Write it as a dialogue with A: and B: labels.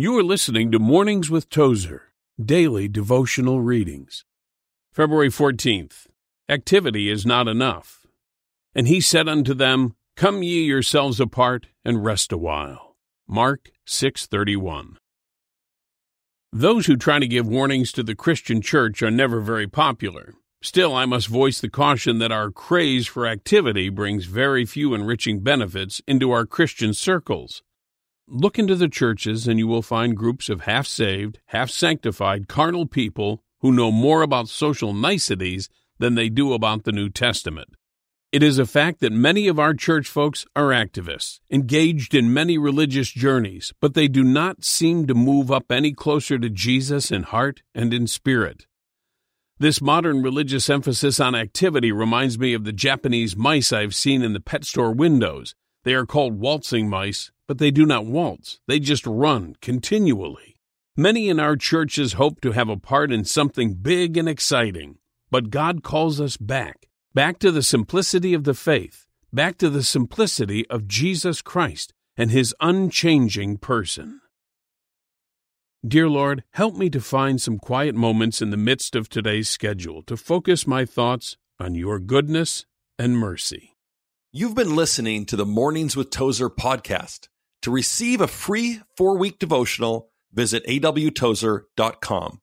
A: You are listening to Mornings with Tozer, daily devotional readings. February 14th. Activity is not enough. And he said unto them, Come ye yourselves apart and rest a while. Mark 6:31. Those who try to give warnings to the Christian church are never very popular. Still, I must voice the caution that our craze for activity brings very few enriching benefits into our Christian circles. Look into the churches, and you will find groups of half saved, half sanctified, carnal people who know more about social niceties than they do about the New Testament. It is a fact that many of our church folks are activists, engaged in many religious journeys, but they do not seem to move up any closer to Jesus in heart and in spirit. This modern religious emphasis on activity reminds me of the Japanese mice I've seen in the pet store windows. They are called waltzing mice, but they do not waltz, they just run continually. Many in our churches hope to have a part in something big and exciting, but God calls us back, back to the simplicity of the faith, back to the simplicity of Jesus Christ and his unchanging person. Dear Lord, help me to find some quiet moments in the midst of today's schedule to focus my thoughts on your goodness and mercy.
B: You've been listening to the Mornings with Tozer podcast. To receive a free four week devotional, visit awtozer.com.